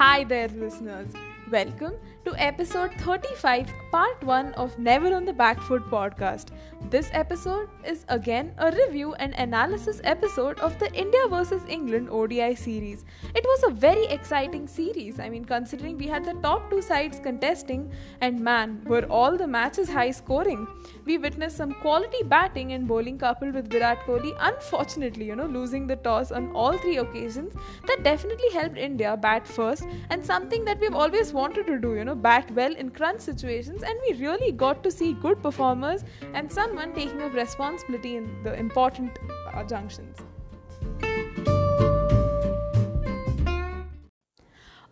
Hi there, listeners. Welcome to episode 35, part 1 of Never on the Back Foot podcast. This episode is again a review and analysis episode of the India vs. England ODI series. It was a very exciting series. I mean, considering we had the top two sides contesting, and man, were all the matches high scoring. We witnessed some quality batting and bowling coupled with Virat Kohli, unfortunately, you know, losing the toss on all three occasions. That definitely helped India bat first, and something that we've always wanted to do, you know, bat well in crunch situations. And we really got to see good performers and someone taking up responsibility in the important uh, junctions.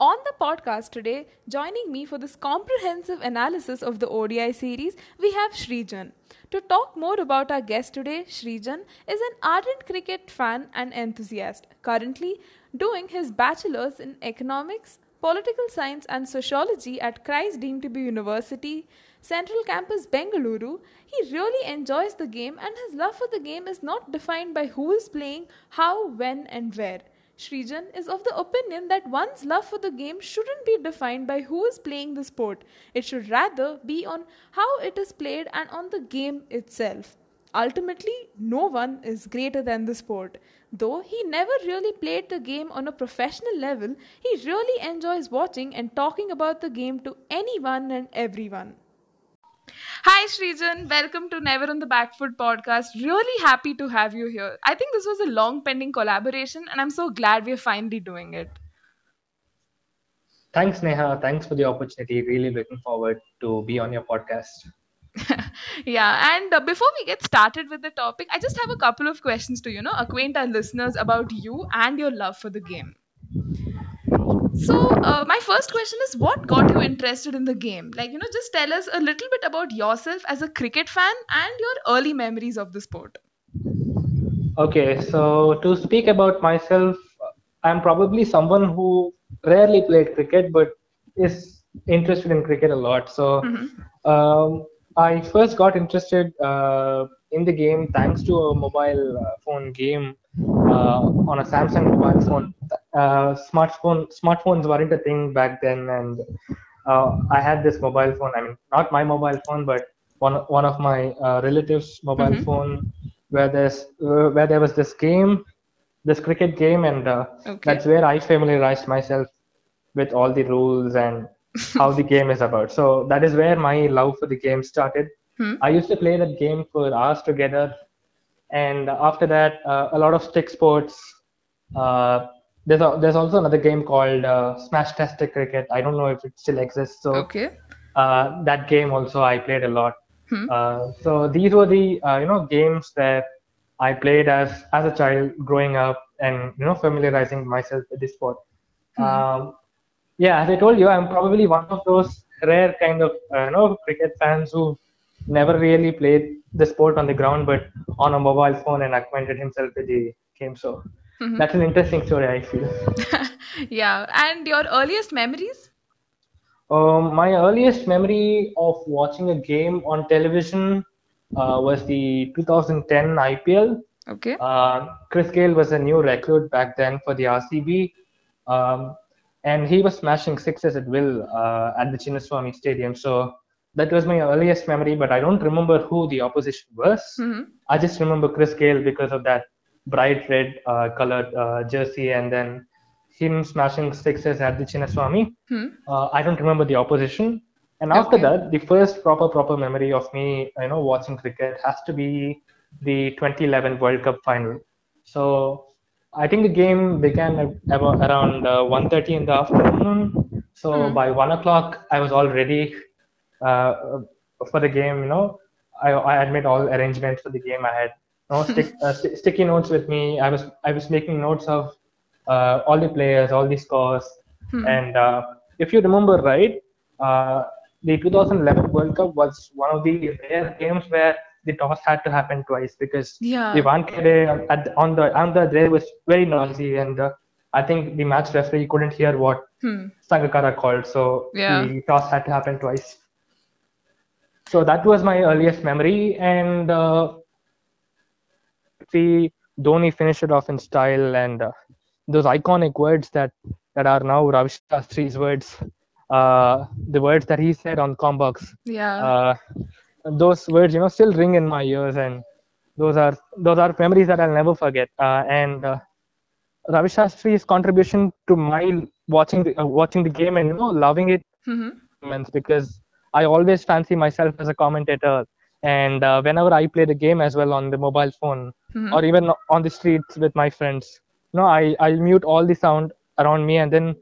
On the podcast today, joining me for this comprehensive analysis of the ODI series, we have Srijan. To talk more about our guest today, Srijan is an ardent cricket fan and enthusiast, currently doing his bachelor's in economics, political science, and sociology at Christ Deemed to be University, Central Campus, Bengaluru. He really enjoys the game, and his love for the game is not defined by who is playing, how, when, and where. Srijan is of the opinion that one's love for the game shouldn't be defined by who is playing the sport. It should rather be on how it is played and on the game itself. Ultimately, no one is greater than the sport. Though he never really played the game on a professional level, he really enjoys watching and talking about the game to anyone and everyone. Hi Srijan, welcome to Never on the Back Foot podcast. Really happy to have you here. I think this was a long pending collaboration and I'm so glad we're finally doing it. Thanks, Neha. Thanks for the opportunity. Really looking forward to be on your podcast. yeah, and uh, before we get started with the topic, I just have a couple of questions to you know acquaint our listeners about you and your love for the game. So, uh, my first question is what got you interested in the game? Like, you know, just tell us a little bit about yourself as a cricket fan and your early memories of the sport. Okay, so to speak about myself, I'm probably someone who rarely played cricket but is interested in cricket a lot. So, mm-hmm. um, I first got interested uh, in the game thanks to a mobile uh, phone game uh, on a Samsung mobile phone. Uh, smartphone smartphones weren't a thing back then, and uh, I had this mobile phone. I mean, not my mobile phone, but one one of my uh, relatives' mobile mm-hmm. phone, where there's where there was this game, this cricket game, and okay. that's where I familiarized myself with all the rules and how the game is about. So that is where my love for the game started. Hmm. I used to play that game for hours together, and after that, uh, a lot of stick sports. Uh, there's a, there's also another game called uh, Smash Test Cricket. I don't know if it still exists. So okay. Uh, that game also I played a lot. Hmm. Uh, so these were the uh, you know games that I played as as a child growing up and you know familiarizing myself with this sport. Hmm. Um, yeah, as I told you, I'm probably one of those rare kind of uh, you know cricket fans who never really played the sport on the ground, but on a mobile phone and acquainted himself with the game. So mm-hmm. that's an interesting story, I feel. yeah, and your earliest memories? Um, my earliest memory of watching a game on television uh, was the 2010 IPL. Okay. Uh, Chris Gayle was a new recruit back then for the RCB. Um, and he was smashing sixes at will uh, at the Chinnaswamy Stadium. So that was my earliest memory, but I don't remember who the opposition was. Mm-hmm. I just remember Chris Gayle because of that bright red uh, colored uh, jersey, and then him smashing sixes at the Chinnaswamy. Mm-hmm. I don't remember the opposition. And after okay. that, the first proper proper memory of me, you know, watching cricket has to be the 2011 World Cup final. So I think the game began at around uh, 1.30 in the afternoon. So mm. by 1 o'clock, I was all ready uh, for the game. You know, I, I had made all arrangements for the game. I had you know, stick, uh, st- sticky notes with me. I was I was making notes of uh, all the players, all the scores. Mm. And uh, if you remember right, uh, the 2011 World Cup was one of the rare games where the toss had to happen twice because yeah. the Wankhede at on the on the day was very noisy and uh, I think the match referee couldn't hear what hmm. Sangakkara called, so yeah. the toss had to happen twice. So that was my earliest memory, and uh, see Dhoni finished it off in style, and uh, those iconic words that that are now Ravi Shastri's words, uh, the words that he said on Combox. Yeah. Uh, those words, you know, still ring in my ears, and those are those are memories that I'll never forget. Uh, and uh, Ravi Shastri's contribution to my watching the, uh, watching the game and you know loving it hmm because I always fancy myself as a commentator. And uh, whenever I play the game as well on the mobile phone Mhm. or even on the streets with my friends, you know, I, I'll mute all the sound around me and then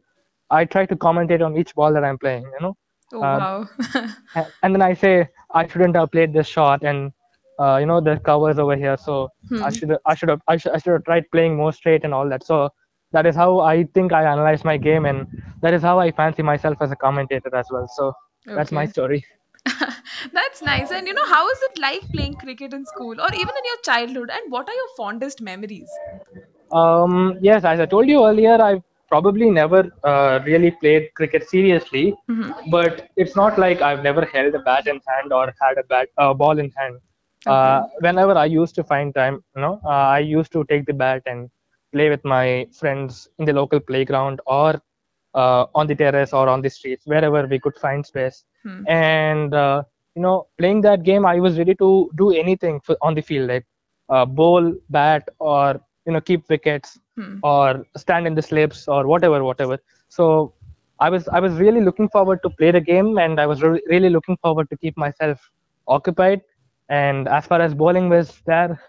I try to commentate on each ball that I'm playing, you know. Oh, uh, wow. And then I say I shouldn't have played this shot and uh, you know the covers over here, so I Hmm. should I should have I should, I should have tried playing more straight and all that. So that is how I think I analyze my game and that is how I fancy myself as a commentator as well. So that's my story. That's nice. And you know, how is it like playing cricket in school or even in your childhood? And what are your fondest memories? Um, yes, as I told you earlier, I've probably never uh, really played cricket seriously, hmm but it's not like I've never held a bat in hand or had a bat uh, ball in hand. Uh, whenever I used to find time, you know, uh, I used to take the bat and play with my friends in the local playground or uh, on the terrace or on the streets, wherever we could find space. Hmm. And uh, you know, playing that game, I was ready to do anything for, on the field, like uh, bowl, bat, or you know, keep wickets Hmm. or stand in the slips or whatever whatever. So i was i was really looking forward to play the game and i was re- really looking forward to keep myself occupied. And as far as bowling was there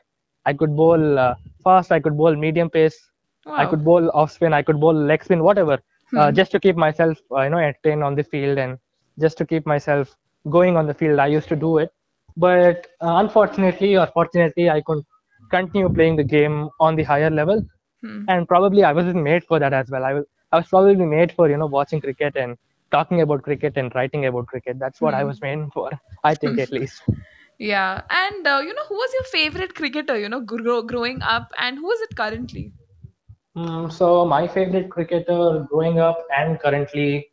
i could bowl uh, fast i could bowl medium pace. I could bowl off spin i could bowl leg spin whatever uh, Hmm. just to keep myself uh, you know entertained on the field and just to keep myself going on the field. I used to do it. But uh, unfortunately or fortunately i couldn't continue playing the game on the higher level Hmm. and probably I wasn't made for that as well. I was I was probably made for you know watching cricket and talking about cricket and writing about cricket. That's what I Hmm. was made for. I think at least. Yeah. And uh, you know, who was your favorite cricketer, you know, grow, growing up and who is it currently? Mm, so my favorite cricketer growing up and currently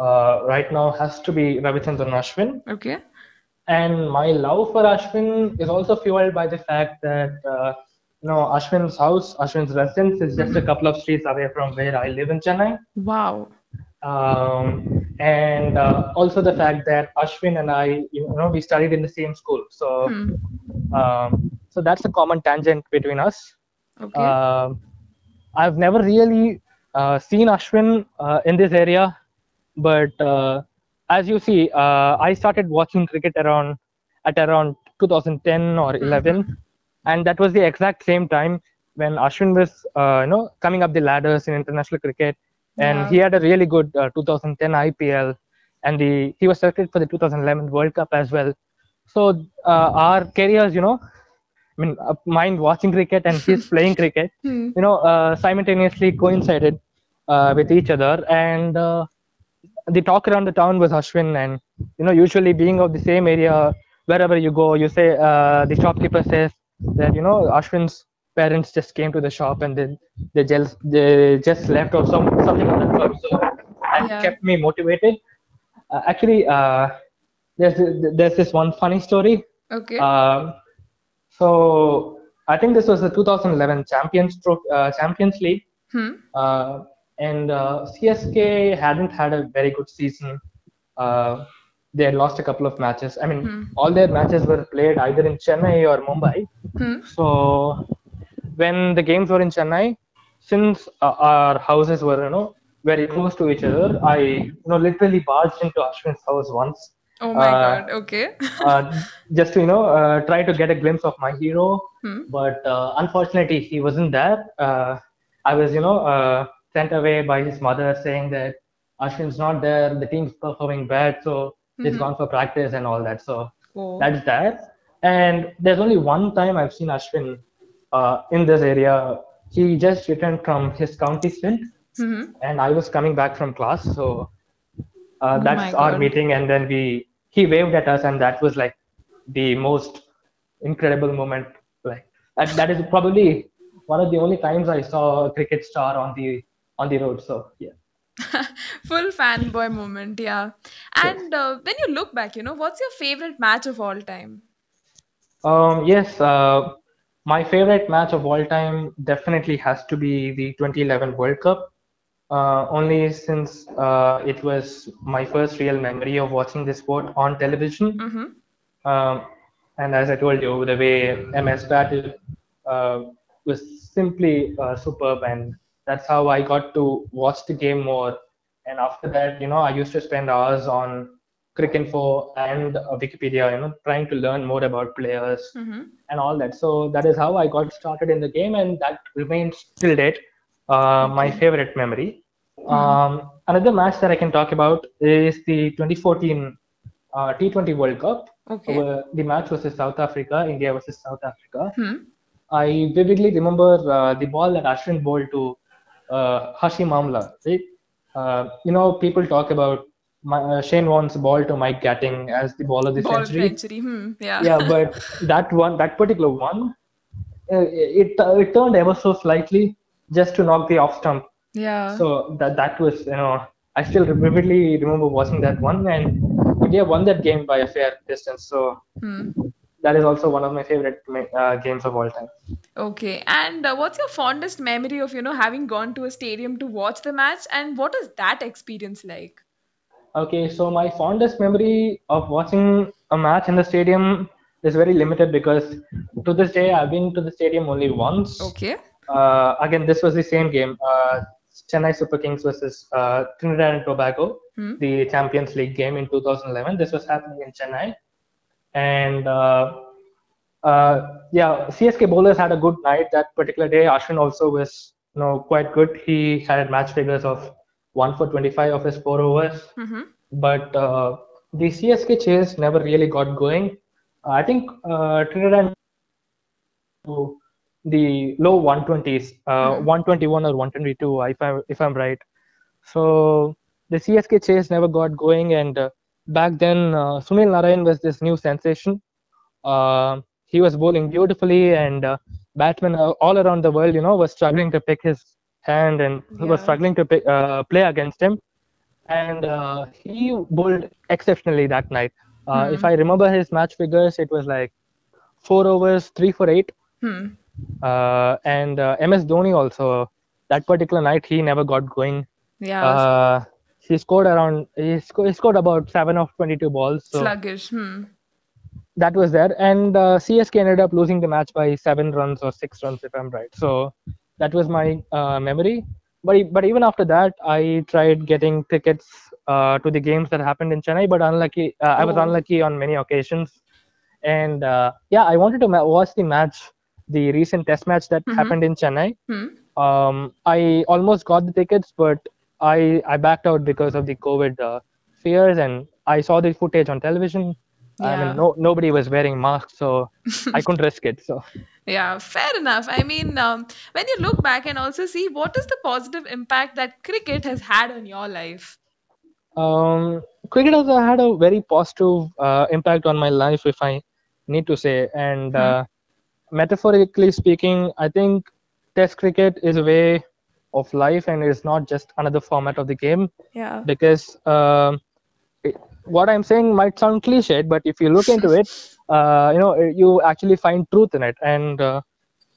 uh, right now has to be Ravichandran Ashwin. Okay. And my love for Ashwin is also fueled by the fact that uh, know Ashwin's house, Ashwin's residence is just a couple of streets away from where I live in Chennai. Wow. um, and uh, also the fact that Ashwin and I, you know, we studied in the same school. So, Hmm. um, so that's a common tangent between us. Okay. Um, I've never really uh, seen Ashwin uh, in this area, but uh, as you see, uh, I started watching cricket around at around 2010 or 11, and that was the exact same time when Ashwin was, uh, you know, coming up the ladders in international cricket, and Yeah. he had a really good uh, 2010 IPL, and the he was selected for the 2011 World Cup as well. So uh, our careers, you know, I mean, uh, mine watching cricket and his playing cricket, Hmm. you know, uh, simultaneously coincided uh, with each other. And uh, the talk around the town was Ashwin. And, you know, usually being of the same area, wherever you go, you say, uh, the shopkeeper says that, you know, Ashwin's parents just came to the shop and then they just, they just left or some, something of that sort. So that Yeah. kept me motivated. Uh, actually, uh, there's, there's this one funny story. Okay. Um, so I think this was the 2011 Champions Tro- uh, Champions League, hmm. uh, and uh, CSK hadn't had a very good season. They had lost a couple of matches. I mean, Hmm. all their matches were played either in Chennai or Mumbai. Hmm. So when the games were in Chennai, since uh, our houses were you know very close to each other, I you know literally barged into Ashwin's house once Oh my uh, God. Okay. uh, just to you know uh, try to get a glimpse of my hero Hmm. but uh, unfortunately he wasn't there uh, i was you know uh, sent away by his mother saying that ashwin's not there the team's performing bad so he's Mhm. gone for practice and all that so Oh. that's that and there's only one time i've seen ashwin uh, in this area he just returned from his county stint hmm and I was coming back from class, so uh, Oh that's my our meeting. And then we he waved at us, and that was like the most incredible moment. Like that, that is probably one of the only times I saw a cricket star on the on the road. So yeah. Full fanboy moment, yeah. And uh, when you look back, you know, what's your favorite match of all time? Um, yes, uh, my favorite match of all time definitely has to be the 2011 World Cup. uh, only since uh, it was my first real memory of watching this sport on television. Mm-hmm. Um, and as I told you, the way MS battled uh, was simply uh, superb, and that's how I got to watch the game more. And after that, you know, I used to spend hours on Cricinfo and uh, Wikipedia, you know, trying to learn more about players Mm-hmm. and all that. So that is how I got started in the game, and that remains till date uh, my favorite memory. Um, another match that I can talk about is the 2014 uh, T20 World Cup. Okay. The match was in South Africa, India versus South Africa. Hmm. I vividly remember uh, the ball that Ashwin bowled to uh, Hashim Amla. Right? Uh, you know, people talk about my, uh, Shane Warne's ball to Mike Gatting as the ball of the Ball century century. Hmm. Yeah. yeah but that one that particular one uh, it it turned ever so slightly just to knock the off stump Yeah. so that that was you know i still vividly remember watching that one and india won that game by a fair distance so Hmm. That is also one of my favorite uh, games of all time Okay. And uh, what's your fondest memory of, you know, having gone to a stadium to watch the match? And what is that experience like? okay so my fondest memory of watching a match in the stadium is very limited because to this day i've been to the stadium only once Okay. uh, again, this was the same game. Uh, Chennai Super Kings versus uh, Trinidad and Tobago, Hmm. the Champions League game in 2011. This was happening in Chennai, and uh, uh, yeah, CSK bowlers had a good night that particular day. Ashwin also was, you know, quite good. He had match figures of one for 25 of his four overs, Mm-hmm. but uh, the CSK chase never really got going. I think uh, Trinidad to the low 120s, uh, Hmm. 121 or 122, if I'm if I'm right. So the CSK chase never got going, and uh, back then uh, Sunil Narayan was this new sensation. Uh, he was bowling beautifully, and uh, batsmen uh, all around the world, you know, were struggling to pick his hand and Yeah. struggling to pick, uh, play against him. And uh, he bowled exceptionally that night. Uh, If Hmm. I remember his match figures, it was like four overs, three for eight. Hmm. Uh, and uh, MS Dhoni also, that particular night, he never got going. Yeah. He scored around, he, sco- he scored about seven of 22 balls. So Sluggish. Hmm. that was there. And uh, CSK ended up losing the match by seven runs or six runs, if I'm right. So that was my uh, memory. But, but even after that, I tried getting tickets uh, to the games that happened in Chennai, but unlucky, uh, I was Oh. unlucky on many occasions. And uh, yeah, I wanted to ma- watch the match, the recent test match that Mhm. happened in Chennai. Hmm. Um, I almost got the tickets, but I I backed out because of the COVID uh, fears, and I saw the footage on television. I mean, no nobody was wearing masks, so I couldn't risk it. So Yeah, fair enough. I mean, um, when you look back and also see what is the positive impact that cricket has had on your life. um, cricket has had a very positive uh, impact on my life, if I need to say. And uh, metaphorically speaking, I think Test cricket is a way of life, and it's not just another format of the game. Yeah. because um, it, what I'm saying might sound cliched, but if you look into it, uh, you know, you actually find truth in it. And uh,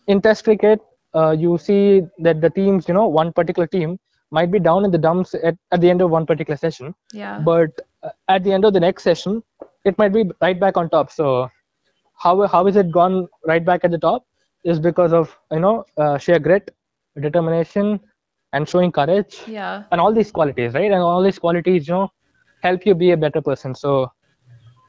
in Test cricket, uh, you see that the teams, you know, one particular team might be down in the dumps at, at the end of one particular session, Yeah. but uh, at the end of the next session, it might be right back on top. So how how is it gone right back at the top? Is because of you know uh, sheer grit, determination, and showing courage Yeah. and all these qualities right and all these qualities you know help you be a better person so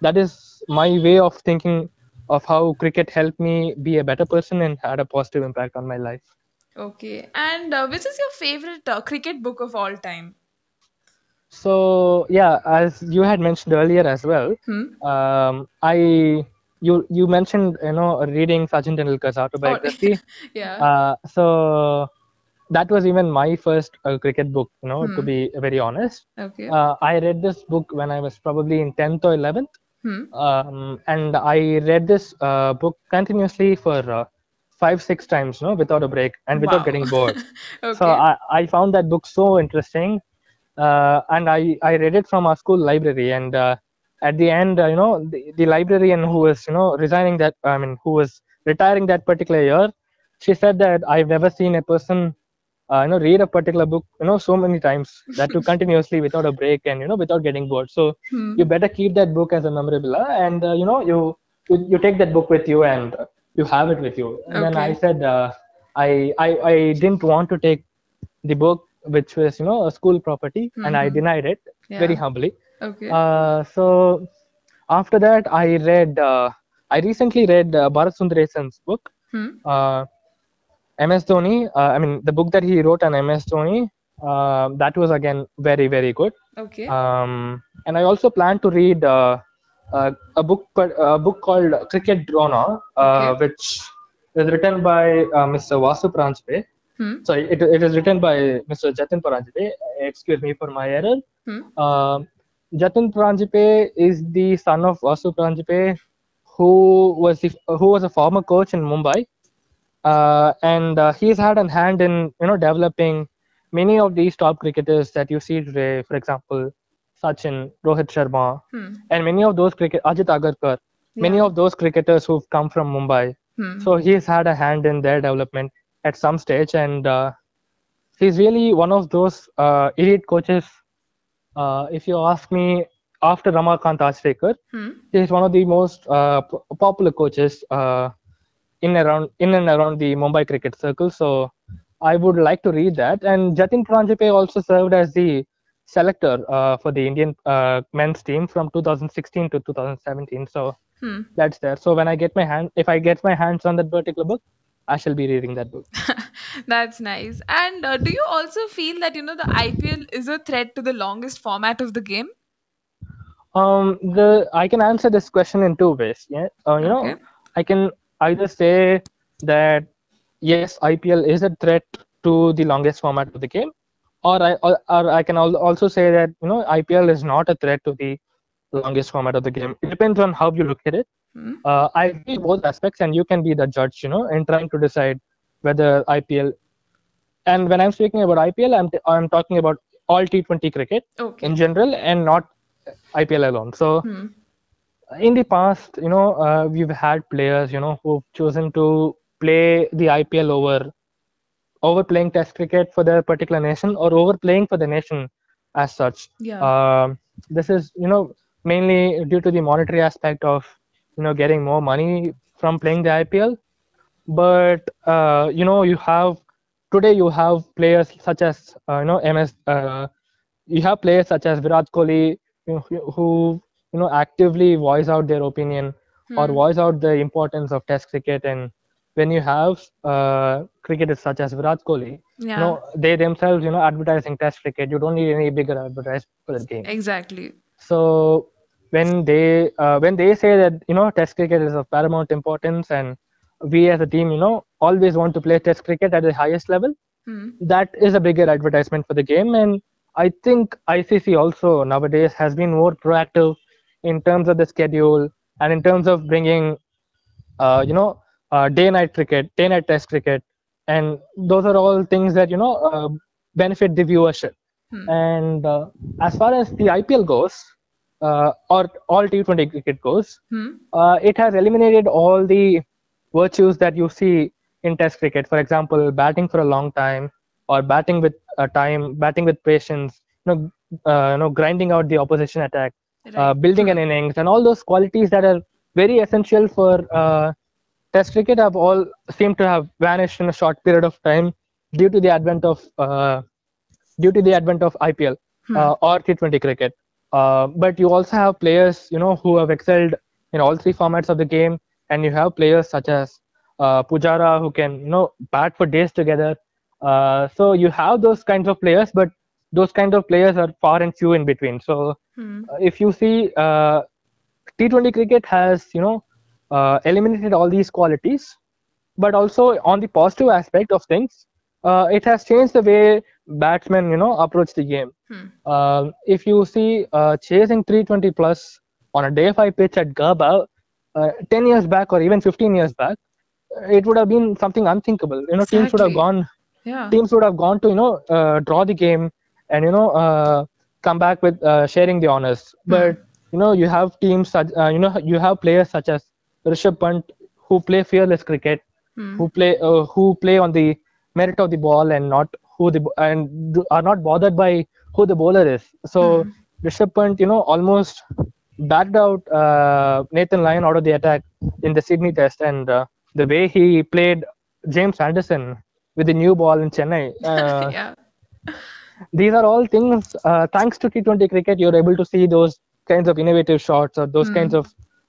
that is my way of thinking of how cricket helped me be a better person and had a positive impact on my life Okay. And uh, which is your favorite uh, cricket book of all time? so yeah as you had mentioned earlier as well Hmm. um, i you you mentioned you know reading Sachin Tendulkar's autobiography Yeah. uh, so that was even my first uh, cricket book you know to Hmm. be very honest Okay. uh, i read this book when i was probably in 10th or 11th Hmm. um, and I read this uh, book continuously for uh, five, six times, you know, without a break and without Wow. getting bored. Okay. So I, I found that book so interesting, uh, and I, I read it from our school library. And uh, at the end, uh, you know, the, the librarian who was, you know, resigning that, I mean, who was retiring that particular year, she said that I've never seen a person uh, you know read a particular book you know so many times that too continuously without a break and you know without getting bored so Hmm. you better keep that book as a memorabilia and uh, you know you, you you take that book with you and uh, you have it with you and then i said uh, I, I i didn't want to take the book which was you know a school property and i Mhm. denied it very humbly Okay. uh, so after that i read uh, i recently read uh, bharat sundaresan's book Hmm. Ms dhoni uh, i mean the book that he wrote on ms dhoni uh, that was again very very good Okay. um, and I also plan to read uh, uh, a book a book called Cricket Drona, uh, Okay. which is written by uh, Mr. Vasu Paranjpe. Hmm. Sorry, it, it is written by Mr. Jatin Paranjpe. Excuse me for my error. Hmm. Uh, Jatin Paranjpe is the son of Vasu Paranjpe, who was the, who was a former coach in Mumbai, uh, and uh, he's had a hand in you know developing many of these top cricketers that you see today. For example, Sachin, Rohit Sharma, Hmm. and many of those cricket Ajit Agarkar, many of those cricketers who've come from Mumbai. Hmm. So he's had a hand in their development at some stage, and uh, he's really one of those uh, elite coaches. Uh, if you ask me, after Ramakant Achrekar, Hmm. he's one of the most uh, p- popular coaches uh, in around in and around the Mumbai cricket circle. So I would like to read that. And Jatin Paranjpe also served as the selector uh, for the Indian uh, men's team from 2016 to 2017. So Hmm. that's there. So when I get my hand, if I get my hands on that particular book, I shall be reading that book. That's nice. And uh, do you also feel that you know the IPL is a threat to the longest format of the game? Um, the I can answer this question in two ways. Yeah, uh, you know, I can either say that yes, IPL is a threat to the longest format of the game, or I or, or I can also say that you know IPL is not a threat to the longest format of the game. It depends on how you look at it. Hmm. Uh, I see both aspects, and you can be the judge, you know, in trying to decide whether IPL. And when I'm speaking about IPL, I'm t- I'm talking about all T20 cricket Okay. in general, and not IPL alone. So Hmm. In the past, you know, uh, we've had players, you know, who've chosen to play the IPL over over playing Test cricket for their particular nation or over playing for the nation as such. Yeah. Um, this is, you know, mainly due to the monetary aspect of, you know, getting more money from playing the IPL. But uh, you know, you have today you have players such as uh, you know MS. Uh, you have players such as Virat Kohli you know, who you know actively voice out their opinion or Hmm. voice out the importance of Test cricket. And when you have uh, cricketers such as Virat Kohli, yeah. you know they themselves you know advertising Test cricket. You don't need any bigger advertisement for the game. Exactly. So when they uh, when they say that you know Test cricket is of paramount importance and we as a team you know always want to play Test cricket at the highest level, Hmm. that is a bigger advertisement for the game and i think icc also nowadays has been more proactive in terms of the schedule and in terms of bringing uh, you know uh, day night cricket day night test cricket and those are all things that you know uh, benefit the viewership Hmm. and uh, as far as the ipl goes uh, or all t20 cricket goes Hmm. uh, it has eliminated all the virtues that you see in test cricket for example batting for a long time or batting with uh, time batting with patience you know uh, you know grinding out the opposition attack Right. building an innings and all those qualities that are very essential for uh, test cricket have all seem to have vanished in a short period of time due to the advent of uh, due to the advent of IPL Hmm. uh, or T20 cricket. Uh, but you also have players, you know, who have excelled in all three formats of the game, and you have players such as uh, Pujara who can, you know, bat for days together. Uh, so you have those kinds of players, but those kinds of players are far and few in between. So Hmm. uh, if you see, uh, T20 cricket has, you know, uh, eliminated all these qualities, but also on the positive aspect of things, uh, it has changed the way batsmen, you know, approach the game. Hmm. Uh, if you see uh, chasing 320 plus on a day five pitch at Gaba, uh, 10 years back or even 15 years back, it would have been something unthinkable. You know, teams would have gone Yeah. teams would have gone to you know uh, draw the game and you know uh, come back with uh, sharing the honors but you know you have teams such uh, you know you have players such as Rishabh Pant who play fearless cricket Hmm. who play uh, who play on the merit of the ball and not who the and do- are not bothered by who the bowler is. So Hmm. Rishabh Pant, you know, almost backed out uh, Nathan Lyon out of the attack in the Sydney Test, and uh, the way he played James Anderson with the new ball in Chennai. Uh, yeah. These are all things uh, thanks to T20 cricket you're able to see those kinds of innovative shots or those kinds of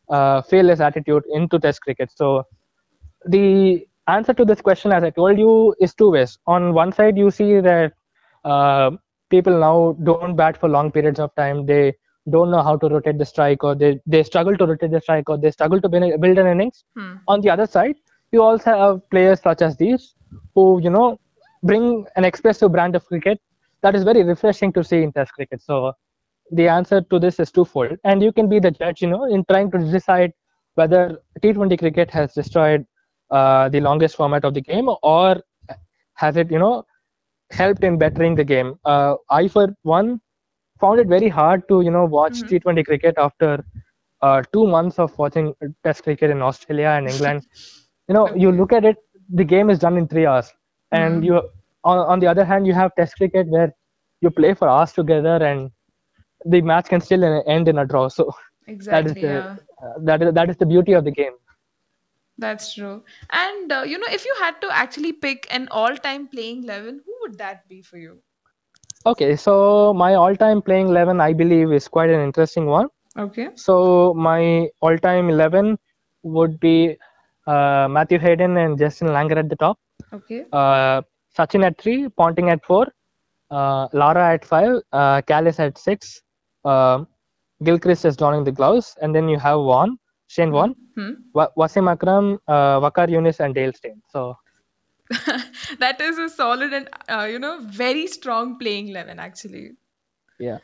uh, fearless attitude into test cricket. So the answer to this question as i told you is two ways. On one side you see that uh, people now don't bat for long periods of time. They don't know how to rotate the strike or they, they struggle to rotate the strike or they struggle to build build an innings. Hmm. on the other side you also have players such as these who you know bring an expressive brand of cricket that is very refreshing to see in test cricket. So the answer to this is twofold. And you can be the judge you know in trying to decide whether t20 cricket has destroyed uh, the longest format of the game or has it you know helped in bettering the game. Uh, i for one found it very hard to you know watch t20 cricket after uh, two months of watching test cricket in australia and england. You know you look at it the game is done in three hours. And you on, on the other hand you have test cricket where you play for hours together and the match can still end in a draw so that is the Yeah. uh, that is that is the beauty of the game That's true. And uh, you know, if you had to actually pick an all-time playing 11, who would that be for you? okay so my all-time playing 11 i believe is quite an interesting one Okay. so my all-time 11 would be uh, matthew hayden and justin langer at the top Okay. uh, Sachin at three, Ponting at four, uh, Lara at five, uh, Kallis at six, uh, Gilchrist is donning the gloves, and then you have Warne, Shane Warne, Hmm. Wa- Wasim Akram, uh, Waqar Younis, and Dale Steyn. So that is a solid and uh, you know very strong playing 11 actually. yeah,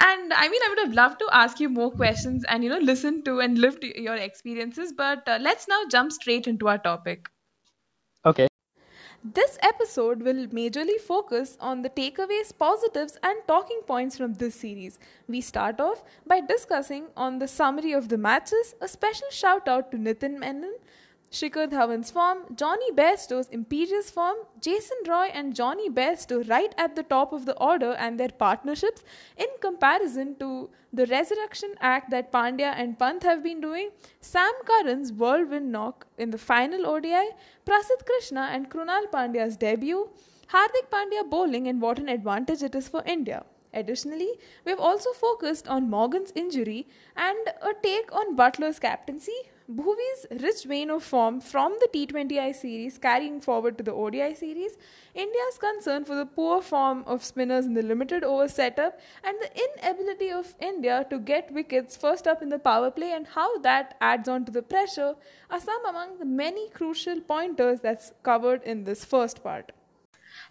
And I mean, I would have loved to ask you more questions and you know listen to and live to your experiences, but uh, let's now jump straight into our topic. okay. This episode will majorly focus on the takeaways, positives, and talking points from this series. We start off by discussing on the summary of the matches, a special shout out to Nitin Menon, Shikhar Dhawan's form, Jonny Bairstow's imperious form, Jason Roy and Jonny Bairstow right at the top of the order and their partnerships in comparison to the resurrection act that Pandya and Pant have been doing, Sam Curran's whirlwind knock in the final ODI, Prasidh Krishna and Krunal Pandya's debut, Hardik Pandya bowling and what an advantage it is for India. Additionally, we have also focused on Morgan's injury and a take on Buttler's captaincy, Bhuvi's rich vein of form from the T20I series carrying forward to the ODI series, India's concern for the poor form of spinners in the limited over setup, and the inability of India to get wickets first up in the power play and how that adds on to the pressure are some among the many crucial pointers that's covered in this first part.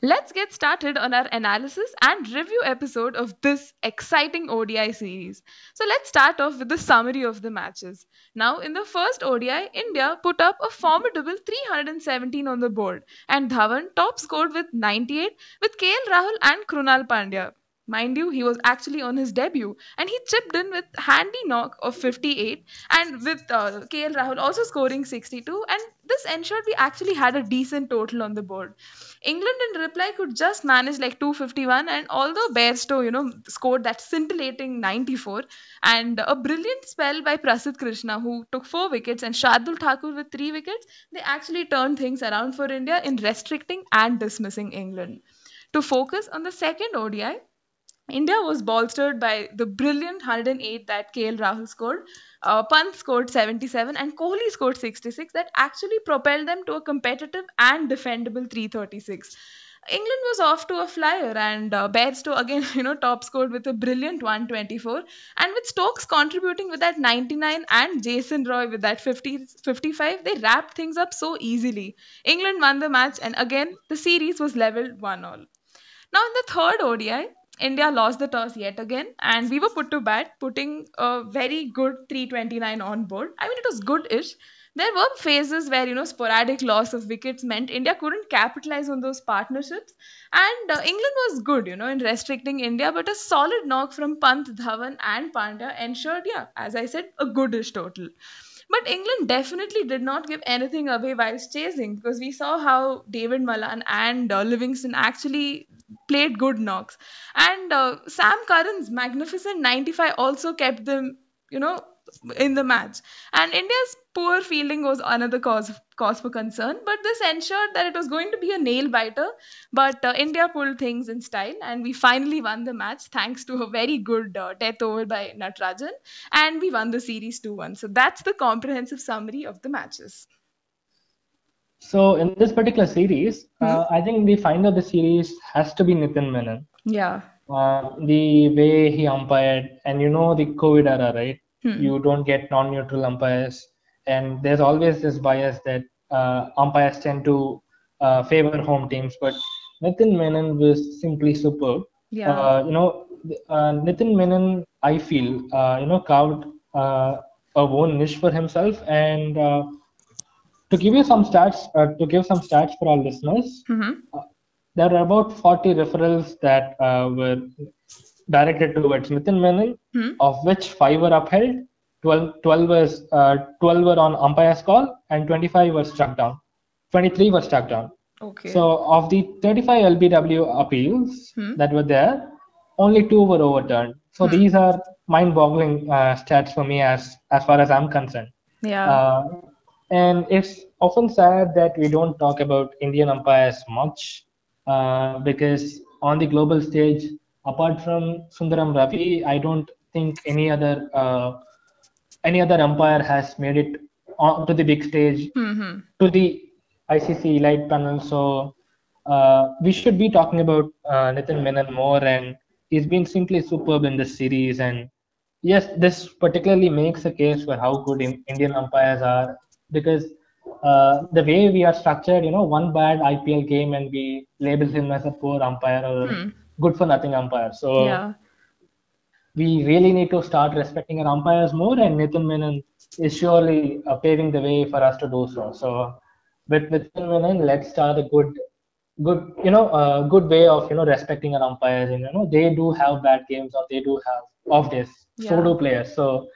Let's get started on our analysis and review episode of this exciting ODI series. So let's start off with the summary of the matches. Now, in the first ODI, India put up a formidable 317 on the board, and Dhawan top scored with 98 with KL Rahul and Krunal Pandya. Mind you, he was actually on his debut and he chipped in with handy knock of 58 and with uh, KL Rahul also scoring 62 and this ensured we actually had a decent total on the board. England in reply could just manage like 251 and although Bairstow, you know, scored that scintillating 94 and a brilliant spell by Prasidh Krishna who took 4 wickets and Shardul Thakur with 3 wickets, they actually turned things around for India in restricting and dismissing England. To focus on the second ODI, India was bolstered by the brilliant 108 that KL Rahul scored. Uh, Pant scored 77 and Kohli scored 66 that actually propelled them to a competitive and defendable 336. England was off to a flyer and uh, Bairstow again, you know, top scored with a brilliant 124 and with Stokes contributing with that 99 and Jason Roy with that 50, 55, they wrapped things up so easily. England won the match and again the series was leveled 1 all. Now in the third ODI, India lost the toss yet again, and we were put to bat, putting a very good 329 on board. I mean, it was good-ish. There were phases where you know sporadic loss of wickets meant India couldn't capitalize on those partnerships, and uh, England was good, you know, in restricting India. But a solid knock from Pant, Dhawan, and Pandya ensured, yeah, as I said, a goodish total. But England definitely did not give anything away whilst chasing because we saw how David Malan and uh, Livingstone actually played good knocks. And uh, Sam Curran's magnificent 95 also kept them, you know, in the match. And India's poor fielding was another cause cause for concern, but this ensured that it was going to be a nail biter. But uh, India pulled things in style, and we finally won the match thanks to a very good uh, death over by Natarajan, and we won the series 2-1. So that's the comprehensive summary of the matches. So in this particular series, uh, I think the finder of the series has to be Nitin Menon. Yeah. Uh, the way he umpired, and you know the COVID era, right? Hmm. You don't get non-neutral umpires, and there's always this bias that uh, umpires tend to uh, favor home teams. But Nitin Menon was simply superb. Yeah. Uh, you know, uh, Nitin Menon, I feel, uh, you know, carved uh, a own niche for himself. And uh, to give you some stats, uh, to give some stats for our listeners, Mhm. there are about 40 referrals that uh, were directed towards Nitin Menon, Hmm. of which five were upheld, 12, 12 was uh, 12 were on umpire's call, and 25 were struck down. 23 were struck down. Okay. So of the 35 LBW appeals Hmm. that were there, only two were overturned. So Hmm. these are mind-boggling uh, stats for me as as far as I'm concerned. yeah. Uh, and it's often sad that we don't talk about Indian umpires much uh, because on the global stage, apart from Sundaram Ravi, I don't think any other uh, any other umpire has made it on to the big stage hmm to the ICC elite panel. So uh, we should be talking about uh, Nitin Menon more, and he's been simply superb in this series. And yes, this particularly makes a case for how good in, Indian umpires are because uh, the way we are structured, you know, one bad IPL game and we label him as a poor umpire or Hmm. Good for nothing umpire. So Yeah. we really need to start respecting our umpires more, and Nitin Menon is surely uh, paving the way for us to do so. So, with Nitin Menon, let's start a good, good, you know, a good way of you know respecting our umpires. And you know, they do have bad games or they do have off days. So do players. So,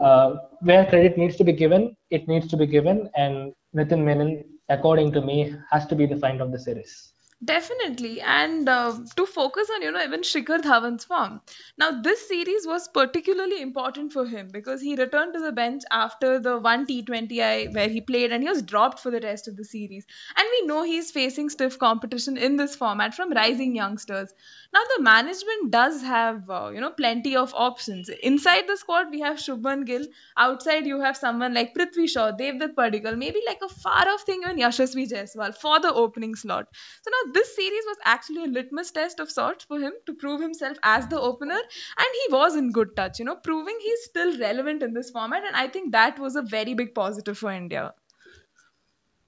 uh, where credit needs to be given, it needs to be given, and Nitin Menon, according to me, has to be the find of the series. Definitely, and uh, to focus on you know even Shikhar Dhawan's form. Now this series was particularly important for him because he returned to the bench after the one T20I where he played and he was dropped for the rest of the series. And we know he's facing stiff competition in this format from rising youngsters. Now the management does have uh, you know plenty of options. Inside the squad we have Shubman Gill. Outside you have someone like Prithvi Shaw, Devdutt Padikkal, maybe like a far off thing even Yashasvi Jaiswal for the opening slot. So now this series was actually a litmus test of sorts for him to prove himself as the opener, and he was in good touch, you know, proving he's still relevant in this format, and I think that was a very big positive for India.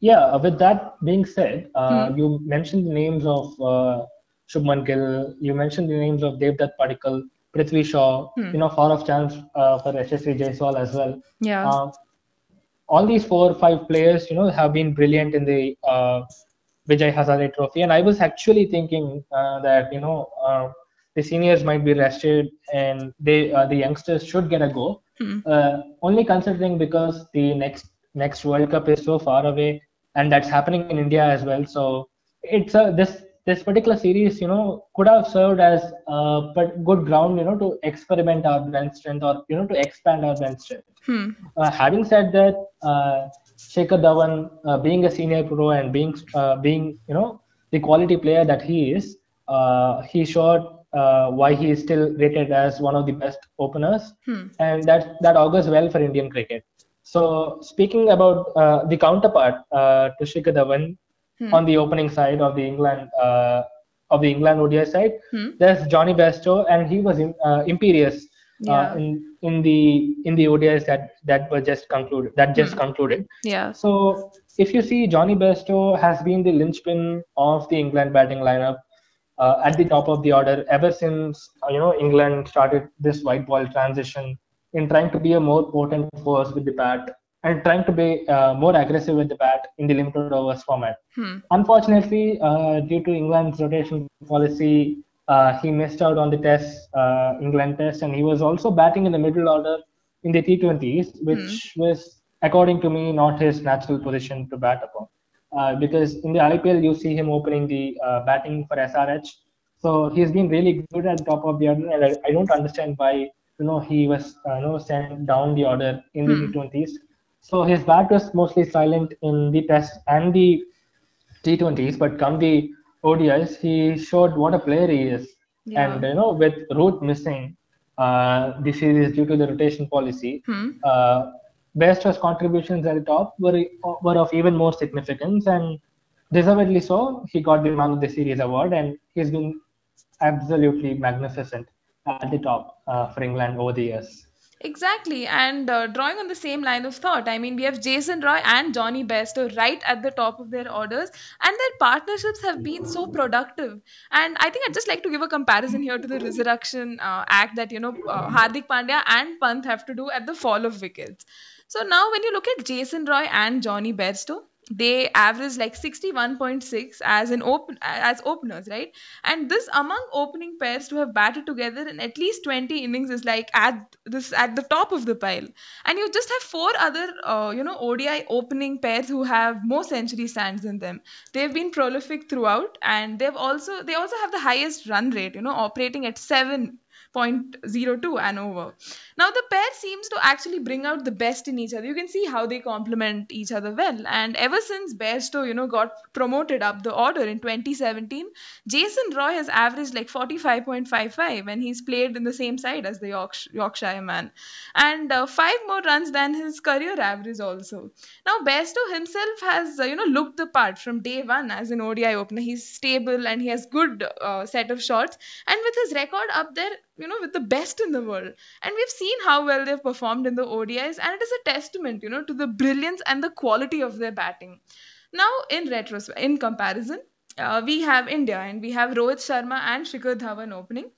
Yeah, uh, with that being said, uh, you mentioned the names of uh, Shubman Gill, you mentioned the names of Devdutt Padikkal, Prithvi Shaw, you know, far off chance uh, for Yashasvi Jaiswal as well. Yeah. Um, all these four or five players, you know, have been brilliant in the uh, Vijay Hazare Trophy, and I was actually thinking uh, that you know uh, the seniors might be rested and they uh, the youngsters should get a go. Uh, only considering because the next next World Cup is so far away, and that's happening in India as well. So it's a this this particular series, you know, could have served as a good ground, you know, to experiment our bench strength or you know to expand our bench strength. Hmm. Uh, having said that, uh, Shikhar Dhawan, uh, being a senior pro and being uh, being you know the quality player that he is, uh, he showed uh, why he is still rated as one of the best openers, Hmm. and that that augurs well for Indian cricket. So speaking about uh, the counterpart uh, to Shikhar Dhawan on the opening side of the England uh, of the England ODI side, Hmm. there's Jonny Bairstow, and he was in, imperious Yeah. uh, in in the in the ODIs that that were just concluded that just concluded. Yeah. So if you see, Jonny Bairstow has been the linchpin of the England batting lineup uh, at the top of the order ever since uh, you know England started this white ball transition in trying to be a more potent force with the bat and trying to be uh, more aggressive with the bat in the limited overs format. Hmm. Unfortunately, uh, due to England's rotation policy, uh, he missed out on the test, uh, England test, and he was also batting in the middle order in the T20s, which was according to me, not his natural position to bat upon. Uh, because in the IPL, you see him opening the uh, batting for SRH. So he's been really good at the top of the order, and I, I don't understand why you know he was uh, you know sent down the order in the Hmm. T20s. So his bat was mostly silent in the Test and the T20s, but come the ODIs, he showed what a player he is. Yeah. And you know, with Root missing uh, the series due to the rotation policy, Hmm. uh, Bairstow's contributions at the top were were of even more significance, and deservedly so. He got the Man of the Series award, and he's been absolutely magnificent at the top uh, for England over the years. Exactly, and uh, drawing on the same line of thought, I mean, we have Jason Roy and Jonny Bairstow right at the top of their orders, and their partnerships have been so productive. And I think I'd just like to give a comparison here to the resurrection uh, act that you know uh, Hardik Pandya and Pant have to do at the fall of wickets. So now, when you look at Jason Roy and Jonny Bairstow, they average like 61.6 as an open as openers right? And this among opening pairs to have batted together in at least 20 innings is like at this at the top of the pile. And you just have four other uh, you know odi opening pairs who have more century stands than them. They've been prolific throughout and they've also they also have the highest run rate you know operating at 7 0.02 and over. Now the pair seems to actually bring out the best in each other. You can see how they complement each other well. And ever since Bairstow, you know, got promoted up the order in 2017, Jason Roy has averaged like 45.55 when he's played in the same side as the Yorkshire, Yorkshire man, and uh, five more runs than his career average also. Now Bairstow himself has uh, you know looked the part from day one as an ODI opener. He's stable and he has good uh, set of shots, and with his record up there you know with the best in the world and we've seen how well they've performed in the ODIs and it is a testament you know to the brilliance and the quality of their batting now in retrospect in comparison uh, we have India and we have Rohit Sharma and Shikhar Dhawan opening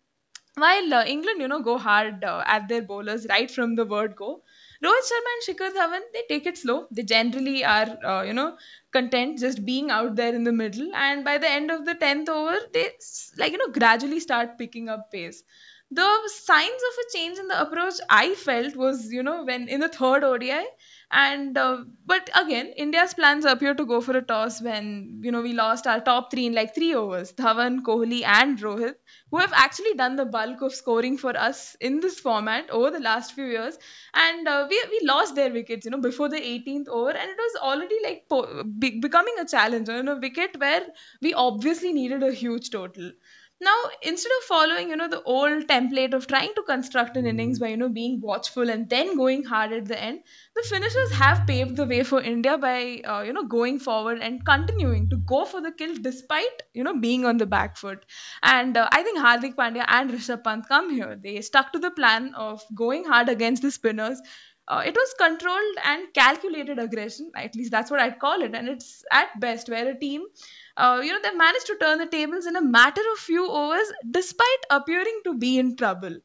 while uh, England you know go hard uh, at their bowlers right from the word go Rohit Sharma and Shikhar Dhawan, they take it slow. They generally are, uh, you know, content just being out there in the middle. And by the end of the 10th over, they, like, you know, gradually start picking up pace the signs of a change in the approach I felt was, you know, when in the third ODI. And uh, but again, India's plans appear to go for a toss when you know we lost our top three in like three overs: Dhawan, Kohli, and Rohit, who have actually done the bulk of scoring for us in this format over the last few years. And uh, we we lost their wickets, you know, before the 18th over, and it was already like po- be- becoming a challenge, you know, a wicket where we obviously needed a huge total now instead of following you know the old template of trying to construct an innings by you know being watchful and then going hard at the end the finishers have paved the way for india by uh, you know going forward and continuing to go for the kill despite you know being on the back foot. And uh, i think hardik pandya and rishabh pant come here. They stuck to the plan of going hard against the spinners. Uh, it was controlled and calculated aggression. At least that's what i'd call it. And it's at best where a team uh, you know they've managed to turn the tables in a matter of few overs despite appearing to be in trouble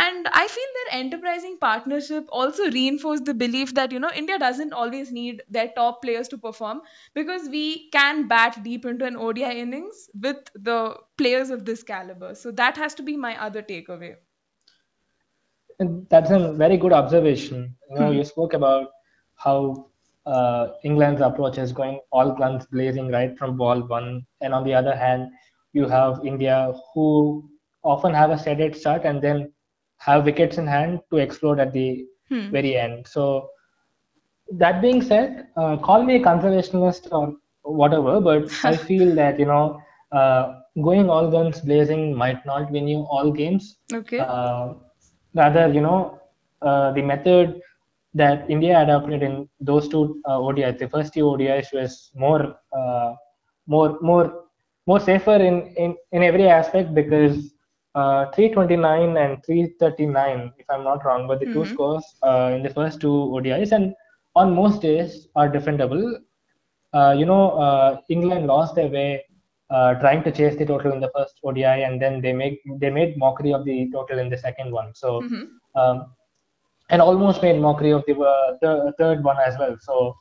and i feel their enterprising partnership also reinforced the belief that you know india doesn't always need their top players to perform because we can bat deep into an odi innings with the players of this caliber so that has to be my other takeaway And that's a very good observation. You know, Hmm. you spoke about how uh, England's approach is going all guns blazing right from ball one, and on the other hand, you have India who often have a steady start and then have wickets in hand to explode at the Hmm. very end. So that being said, uh, call me a conservationist or whatever, but I feel that you know uh, going all guns blazing might not win you all games. okay Uh, rather, you know, uh, the method that India adopted in those two uh, ODIs, the first two ODIs was more, uh, more, more, more safer in, in, in every aspect because uh, 329 and 339, if I'm not wrong, were the two Mhm. scores uh, in the first two ODIs, and on most days are defendable. Uh, you know, uh, England lost their way uh, trying to chase the total in the first ODI, and then they make they made mockery of the total in the second one. So, Mhm. um, and almost made mockery of the uh, th- third one as well. So,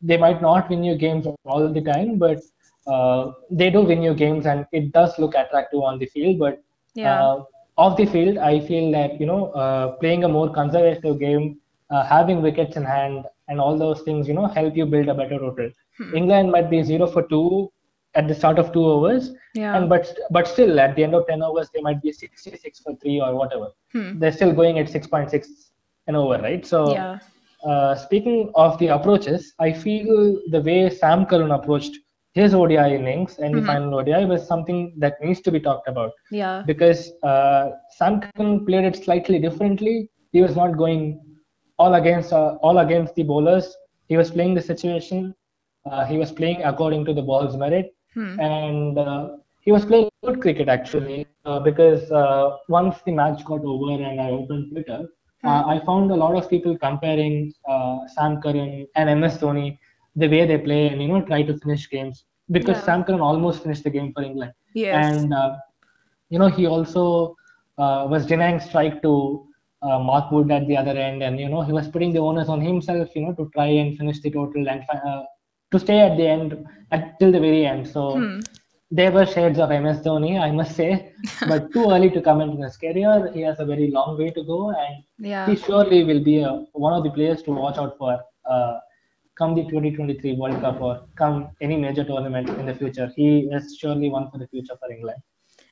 they might not win you games all the time, but uh, they do win you games, and it does look attractive on the field. But yeah uh, off the field, I feel that you know uh, playing a more conservative game, uh, having wickets in hand, and all those things, you know, help you build a better total. Hmm. England might be zero for two at the start of two overs, Yeah. and but but still at the end of ten overs they might be 66 for three or whatever. Hmm. They're still going at 6.6 an over, right? So Yeah. uh, speaking of the approaches, I feel the way Sam Curran approached his ODI innings and the Mhm. final ODI was something that needs to be talked about Yeah. because uh, Sam Curran played it slightly differently. He was not going all against uh, all against the bowlers. He was playing the situation. Uh, he was playing according to the ball's merit, Hmm. and uh, he was playing good cricket actually. Uh, because uh, once the match got over and I opened Twitter, uh, I found a lot of people comparing uh, Sam Curran and MS Dhoni the way they play and you know try to finish games because Yeah. Sam Curran almost finished the game for England Yes. and uh, you know he also uh, was denying strike to uh, Mark Wood at the other end, and you know he was putting the onus on himself, you know, to try and finish the total and uh, to stay at the end at till the very end. So Hmm. There were shades of MS Dhoni, I must say, but too early to comment on his career. He has a very long way to go, and Yeah. he surely will be a, one of the players to watch out for. Uh, come the 2023 World Cup or come any major tournament in the future, he is surely one for the future for England.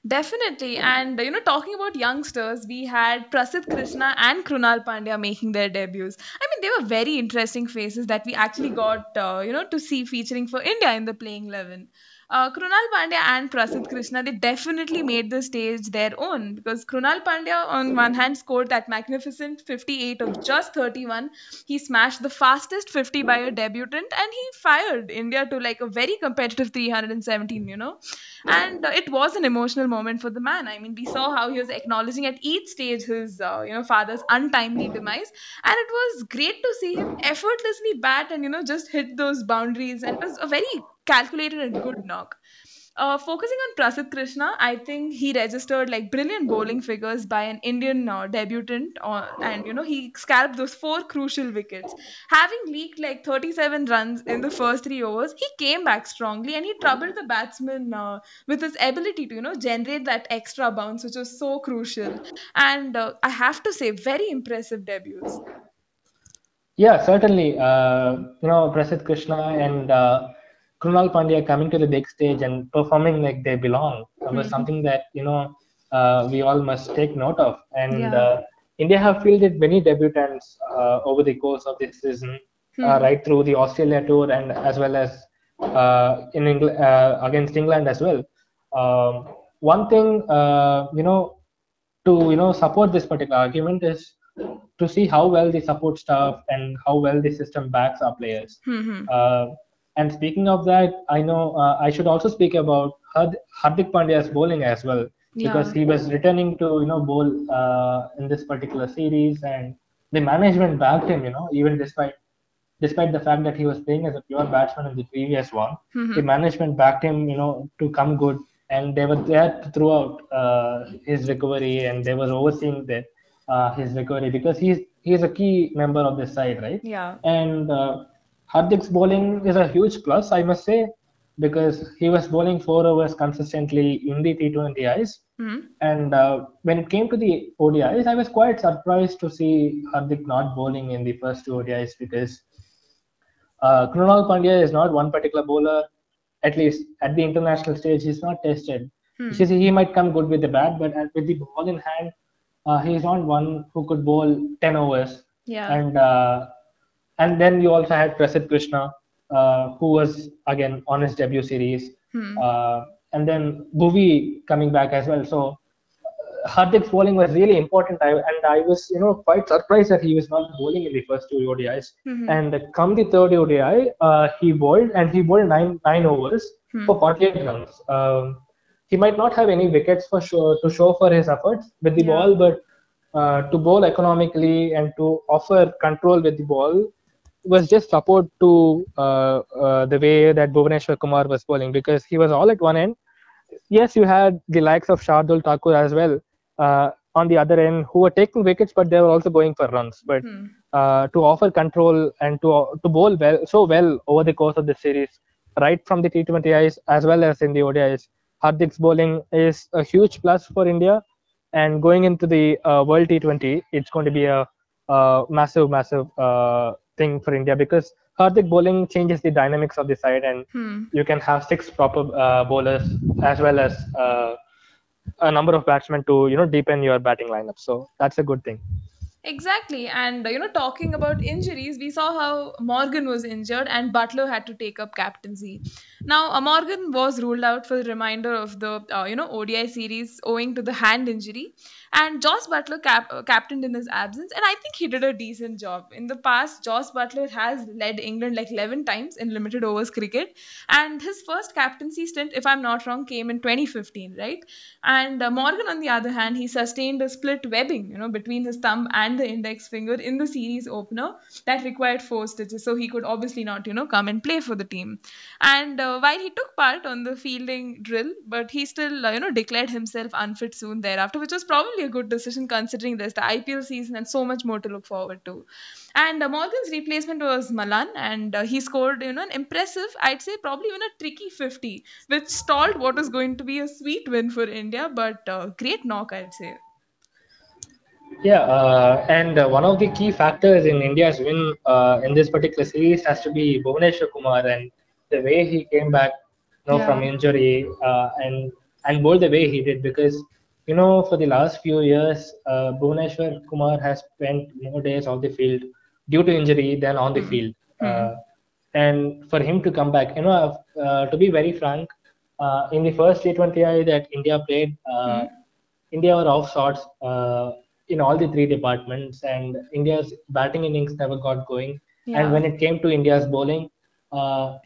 Definitely. And, you know, talking about youngsters, we had Prasidh Krishna and Krunal Pandya making their debuts. I mean, they were very interesting faces that we actually got, uh, you know, to see featuring for India in the playing 11. Uh, Krunal Pandya and Prasidh Krishna, they definitely made the stage their own because Krunal Pandya, on one hand, scored that magnificent 58 of just 31. He smashed the fastest 50 by a debutant and he fired India to like a very competitive 317, you know. And uh, it was an emotional moment for the man. I mean, we saw how he was acknowledging at each stage his, uh, you know, father's untimely demise. And it was great to see him effortlessly bat and, you know, just hit those boundaries. And it was a very calculated and good knock. Uh, focusing on Prasidh Krishna, I think he registered like brilliant bowling figures by an Indian uh, debutant, uh, and you know he scalped those four crucial wickets. Having leaked like 37 runs in the first three overs, he came back strongly and he troubled the batsman uh, with his ability to you know generate that extra bounce, which was so crucial. And uh, I have to say, very impressive debuts. Yeah, certainly. You know, Prasidh Krishna and Krunal Pandya coming to the big stage and performing like they belong was Mhm. something that you know uh, we all must take note of. And Yeah. uh, India have fielded many debutants uh, over the course of this season, uh, Hmm. right through the Australia tour and as well as uh, in England uh, against England as well. Um, one thing uh, you know to you know support this particular argument is to see how well the support staff and how well the system backs our players. Hmm, hmm. Uh, and speaking of that, I know uh, I should also speak about Hard- Hardik Pandya's bowling as well because Yeah. he was returning to you know bowl uh, in this particular series, and the management backed him. You know, even despite despite the fact that he was playing as a pure batsman in the previous one, Hmm, the management backed him. You know, to come good, and they were there throughout uh, his recovery, and they were overseeing the, uh, his recovery because he's he's a key member of this side, right? Yeah. And uh, Hardik's bowling is a huge plus, I must say, because he was bowling four overs consistently in the T20Is. Hmm. And uh, when it came to the ODIs, I was quite surprised to see Hardik not bowling in the first two ODIs because uh, Krunal Pandya is not one particular bowler, at least at the international stage, he's not tested. Hmm. He might come good with the bat, but with the ball in hand, uh, he's not one who could bowl 10 overs Yeah. and uh, and then you also had Prasidh Krishna, uh, who was again on his debut series, Hmm. uh, and then Bhuvi coming back as well. So uh, Hardik's bowling was really important, I, and I was you know quite surprised that he was not bowling in the first two ODIs. Hmm. And come the third ODI, uh, he bowled and he bowled nine nine overs Hmm. for 48 runs. Um, he might not have any wickets for sure to show for his efforts with the Yeah. ball, but uh, to bowl economically and to offer control with the ball was just support to uh, uh, the way that Bhuvaneshwar Kumar was bowling because he was all at one end. Yes, you had the likes of Shardul Thakur as well uh, on the other end who were taking wickets, but they were also going for runs. But Hmm. uh, to offer control and to to bowl well so well over the course of the series, right from the T20Is as well as in the ODIs. Hardik's bowling is a huge plus for India, and going into the uh, World T20, it's going to be a, uh massive, massive uh, thing for India because Hardik bowling changes the dynamics of the side, and Hmm. you can have six proper uh, bowlers as well as uh, a number of batsmen to you know deepen your batting lineup. So that's a good thing. Exactly. And, uh, you know, talking about injuries, we saw how Morgan was injured and Buttler had to take up captaincy. Now, uh, Morgan was ruled out for the remainder of the, uh, you know, ODI series owing to the hand injury. And Jos Buttler cap- uh, captained in his absence. And I think he did a decent job. In the past, Jos Buttler has led England like 11 times in limited overs cricket. And his first captaincy stint, if I'm not wrong, came in 2015, right? And uh, Morgan, on the other hand, he sustained a split webbing, you know, between his thumb and the index finger in the series opener that required four stitches. So he could obviously not, you know, come and play for the team. And uh, while he took part on the fielding drill, but he still, uh, you know, declared himself unfit soon thereafter, which was probably a good decision considering there's the IPL season and so much more to look forward to. And uh, Morgan's replacement was Malan, and uh, he scored, you know, an impressive, I'd say probably even a tricky 50, which stalled what was going to be a sweet win for India, but uh, great knock, I'd say. Yeah, uh, and uh, one of the key factors in India's win uh, in this particular series has to be Bhuvneshwar Kumar and the way he came back, you know, from injury uh, and and bowled the way he did because you know for the last few years, uh, Bhuvneshwar Kumar has spent more days off the field due to injury than on the field. Uh, and for him to come back, you know, uh, to be very frank, uh, in the first T20I that India played, uh, India were off sorts uh, in all the three departments, and India's batting innings never got going. Yeah. And when it came to India's bowling, uh,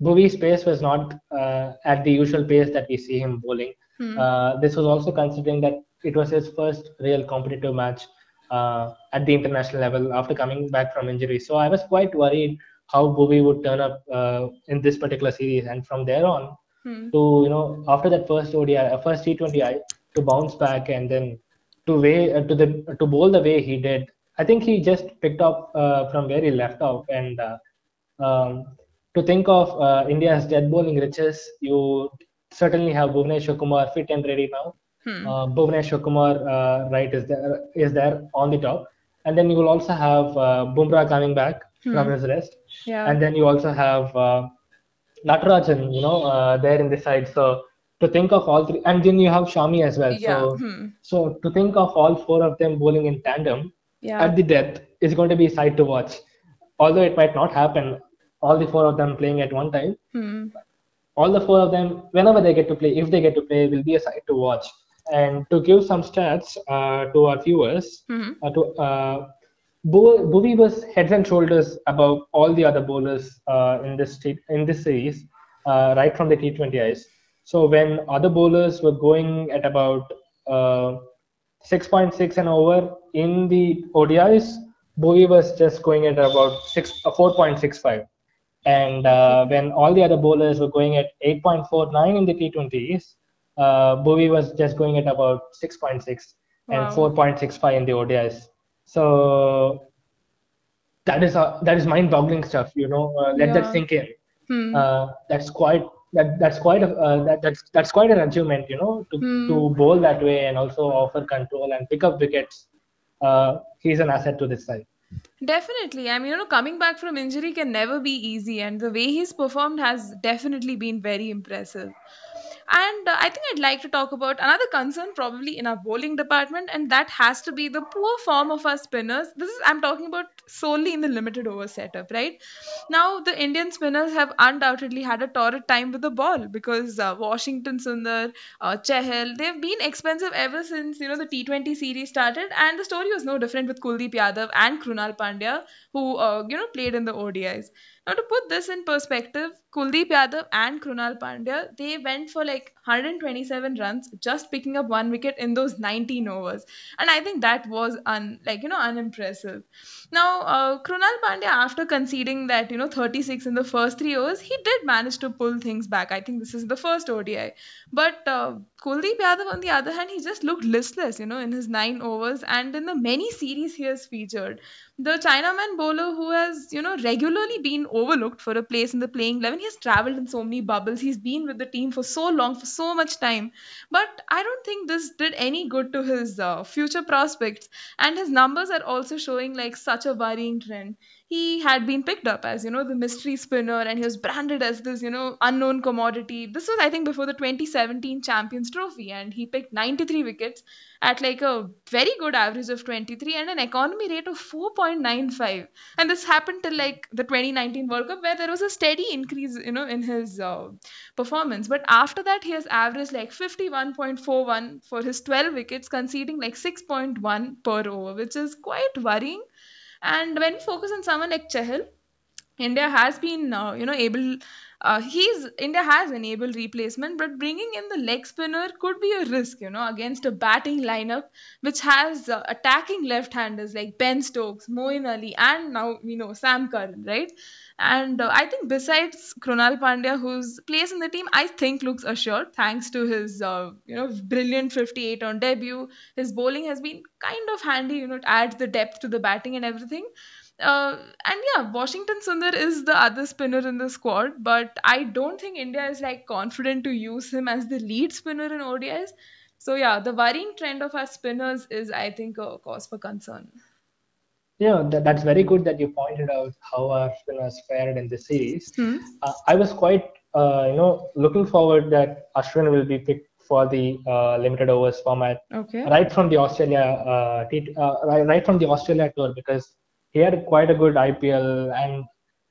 Bhuvi's pace was not uh, at the usual pace that we see him bowling. Hmm. Uh, this was also considering that it was his first real competitive match uh, at the international level after coming back from injury. So I was quite worried how Bhuvi would turn up uh, in this particular series, and from there on, Hmm. to you know after that first ODI, uh, first T20I, to bounce back and then to way uh, to the to bowl the way he did. I think he just picked up uh, from where he left off, and uh, um, to think of uh, India's dead bowling riches, you certainly have Bhuvneshwar Kumar fit and ready now. Hmm. Uh, Bhuvneshwar Kumar, uh, right, is there is there on the top, and then you will also have uh, Bumrah coming back from his rest, Yeah. and then you also have uh, Natarajan, you know, uh, there in the side. So to think of all three, and then you have Shami as well. yeah. So Hmm. so to think of all four of them bowling in tandem Yeah. at the death is going to be a sight to watch. Although it might not happen, all the four of them playing at one time, Hmm. All the four of them, whenever they get to play, if they get to play, will be a sight to watch. And to give some stats uh, to our viewers, Hmm. uh, to uh, Bo- Bhuvi was heads and shoulders above all the other bowlers uh, in this t- in this series, uh, right from the T20Is. So when other bowlers were going at about uh, 6.6 and over in the ODIs, Bhuvi was just going at about six, uh, 4.65. And uh, when all the other bowlers were going at 8.49 in the T20s, uh, Bhuvi was just going at about 6.6 and Wow. 4.65 in the ODIs. So that is uh, that is mind-boggling stuff. You know, uh, let Yeah. that sink in. Hmm. Uh, that's quite that that's quite a uh, that, that's that's quite an achievement. You know, to Hmm. to bowl that way and also offer control and pick up wickets. Uh, he's an asset to this side. Definitely. I mean, you know, coming back from injury can never be easy, and the way he's performed has definitely been very impressive. And uh, I think I'd like to talk about another concern, probably in our bowling department, and that has to be the poor form of our spinners. This is, I'm talking about solely in the limited over setup, right? Now, the Indian spinners have undoubtedly had a torrid time with the ball because uh, Washington Sundar, uh, Chahal, they've been expensive ever since, you know, the T20 series started, and the story was no different with Kuldeep Yadav and Krunal Pandya, who, uh, you know, played in the ODIs. Now, to put this in perspective, Kuldeep Yadav and Krunal Pandya, they went for like 127 runs, just picking up one wicket in those 19 overs. And I think that was un, like, you know, unimpressive. Now, uh, Krunal Pandya, after conceding that, you know, 36 in the first three overs, he did manage to pull things back. I think this is the first ODI. But uh, Kuldeep Yadav, on the other hand, he just looked listless, you know, in his nine overs and in the many series he has featured. The Chinaman bowler who has, you know, regularly been overlooked for a place in the playing 11, he has traveled in so many bubbles. He's been with the team for so long, for so much time. But I don't think this did any good to his uh, future prospects. And his numbers are also showing like such a worrying trend. He had been picked up as you know the mystery spinner and he was branded as this you know unknown commodity. This was i think before the 2017 champions trophy and he picked 93 wickets at like a very good average of 23 and an economy rate of 4.95 and this happened till like the 2019 world cup where there was a steady increase you know in his uh, performance. But after that he has averaged like 51.41 for his 12 wickets conceding like 6.1 per over which is quite worrying and when we focus on someone like Chahal, India has been, uh, you know, able. Uh, he's India has enabled replacement, but bringing in the leg spinner could be a risk, you know, against a batting lineup which has uh, attacking left-handers like Ben Stokes, Moeen Ali, and now we know Sam Curran, right? And uh, I think besides Krunal Pandya, whose place in the team I think looks assured thanks to his uh, you know brilliant 58 on debut, his bowling has been kind of handy. You know, it adds the depth to the batting and everything. Uh, and yeah, Washington Sundar is the other spinner in the squad, but I don't think India is like confident to use him as the lead spinner in ODIs. So yeah, the worrying trend of our spinners is, I think, a cause for concern. Yeah, that, that's very good that you pointed out how our spinners fared in the series. Hmm. Uh, I was quite, uh, you know, looking forward that Ashwin will be picked for the uh, limited overs format Okay. right from the Australia, uh, T- uh, right, right from the Australia tour because he had quite a good IPL and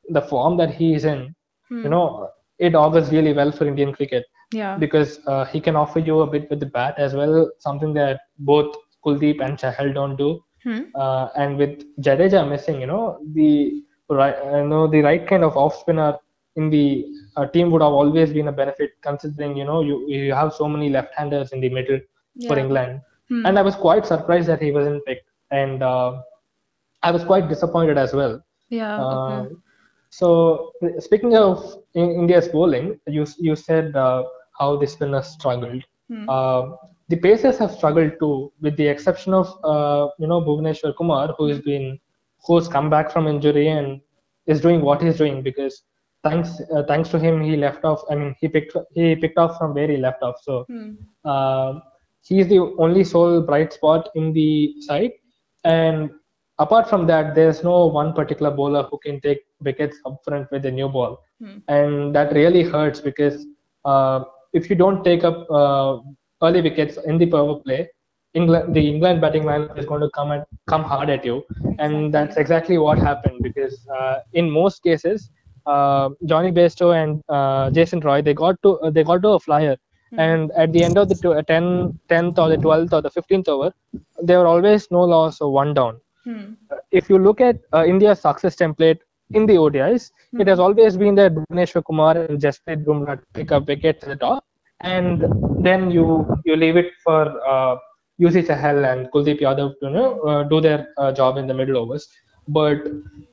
the form that he is in, Hmm. you know, it augurs really well for Indian cricket Yeah. because uh, he can offer you a bit with the bat as well, something that both Kuldeep and Chahal don't do. Hmm. Uh, and with Jadeja missing, you know, the right, you know, the right kind of off spinner in the uh, team would have always been a benefit, considering you know you you have so many left-handers in the middle for England. Hmm. And I was quite surprised that he wasn't picked, and uh, I was quite disappointed as well. Yeah. Uh, Okay. so speaking of in India's bowling, you you said uh, how the spinners struggled. Hmm. The Pacers have struggled too, with the exception of uh, you know Bhuvneshwar Kumar, who has been who's come back from injury and is doing what he's doing because thanks uh, thanks to him he left off. I mean he picked he picked off from where he left off. So Hmm. uh, he's the only sole bright spot in the side. And apart from that, there's no one particular bowler who can take wickets up front with a new ball. Hmm. And that really hurts because uh, if you don't take up uh, early wickets in the power play, England, the England batting lineup is going to come at come hard at you, and that's exactly what happened because uh, in most cases, uh, Jonny Bairstow and uh, Jason Roy they got to uh, they got to a flyer, and at the end of the tw- 10, 10th or the 12th or the 15th over, there were always no loss or one down. Hmm. If you look at uh, India's success template in the ODIs, it has always been that Bhuvneshwar Kumar and Jasprit Bumrah pick up wickets at the top, and then you you leave it for uh, Yuzi Chahal and Kuldeep Yadav to you know, uh, do their uh, job in the middle overs. But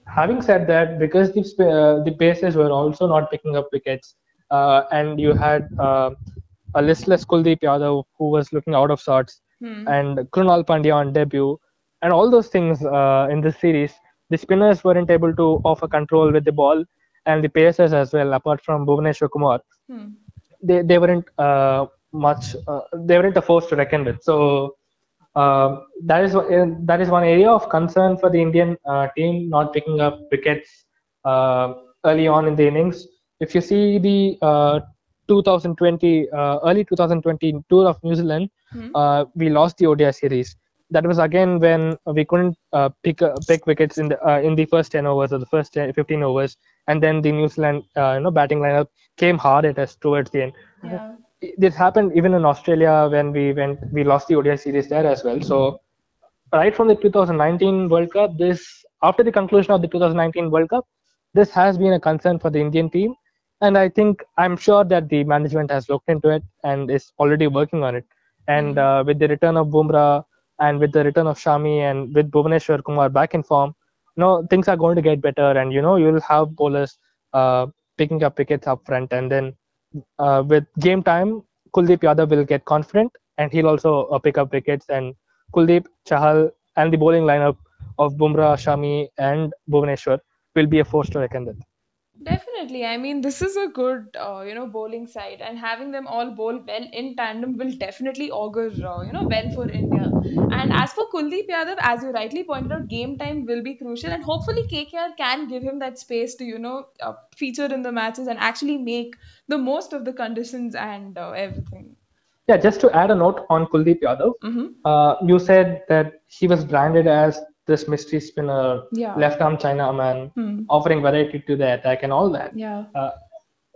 having said that, because the uh, the Pacers were also not picking up wickets, uh, and you had uh, a listless Kuldeep Yadav who was looking out of sorts, Hmm. and Krunal Pandya on debut, and all those things uh, in this series, the spinners weren't able to offer control with the ball, and the Pacers as well, apart from Bhuvneshwar Kumar, Hmm. They, they weren't uh, much, uh, they weren't a force to reckon with. So uh, that is one- that is one area of concern for the Indian uh, team not picking up wickets uh, early on in the innings. If you see the uh, 2020 uh, early 2020 tour of New Zealand, Hmm. uh, we lost the ODI series. That was again when we couldn't uh, pick uh, pick wickets in the uh, in the first 10 overs or the first 10, 15 overs, and then the New Zealand uh, you know batting lineup came hard at us towards the end. Yeah. This happened even in Australia when we went we lost the ODI series there as well. So right from the 2019 World Cup, this after the conclusion of the 2019 World Cup, this has been a concern for the Indian team, and I think I'm sure that the management has looked into it and is already working on it. And uh, with the return of Bumrah and with the return of Shami and with Bhuvaneshwar Kumar back in form, know things are going to get better, and you know you'll have bowlers uh, picking up wickets up front, and then uh, with game time, Kuldeep Yadav will get confident, and he'll also uh, pick up wickets, and Kuldeep, Chahal, and the bowling lineup of Bumrah, Shami, and Bhuvaneshwar will be a force to reckon with. Definitely. I mean, this is a good, uh, you know, bowling side, and having them all bowl well in tandem will definitely augur, uh, you know, well for India. And as for Kuldeep Yadav, as you rightly pointed out, game time will be crucial, and hopefully KKR can give him that space to, you know, uh, feature in the matches and actually make the most of the conditions and uh, everything. Yeah, just to add a note on Kuldeep Yadav, Mm-hmm. uh, you said that he was branded as this mystery spinner, Yeah. left arm Chinaman, Hmm. offering variety to the attack and all that. Yeah. Uh,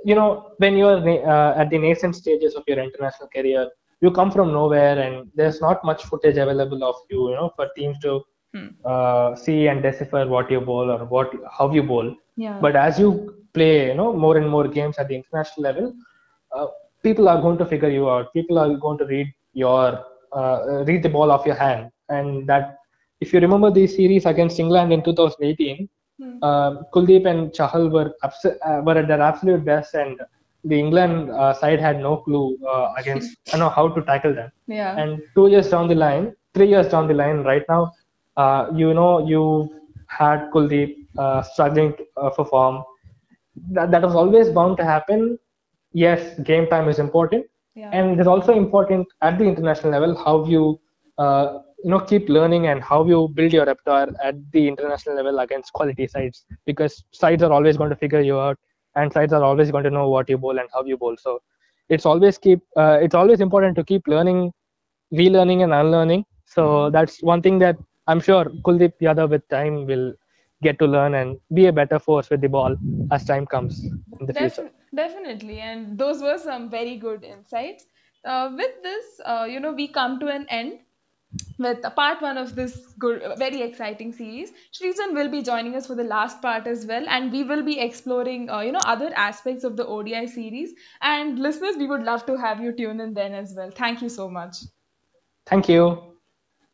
you know, when you're na- uh, at the nascent stages of your international career, you come from nowhere and there's not much footage available of you, you know, for teams to Hmm. uh, see and decipher what you bowl or what how you bowl. Yeah. But as you play, you know, more and more games at the international level, uh, people are going to figure you out. People are going to read your uh, read the ball off your hand, and that if you remember the series against England in 2018, Hmm. uh, Kuldeep and Chahal were abs- uh, were at their absolute best, and the England uh, side had no clue uh, against I know how to tackle them. yeah. And two years down the line, three years down the line, right now, uh, you know, you had Kuldeep uh, struggling uh, for form. That, that was always bound to happen. Yes, game time is important, yeah. and it's also important at the international level how you, uh, you know, keep learning and how you build your repertoire at the international level against quality sides, because sides are always going to figure you out, and sides are always going to know what you bowl and how you bowl. So it's always keep uh, it's always important to keep learning relearning and unlearning so that's one thing that i'm sure kuldeep yadav with time will get to learn and be a better force with the ball as time comes in the future definitely, and those were some very good insights. Uh, with this, uh, you know, we come to an end with part one of this good, very exciting series. Srijan will be joining us for the last part as well, and we will be exploring, uh, you know, other aspects of the ODI series. And listeners, we would love to have you tune in then as well. Thank you so much. thank you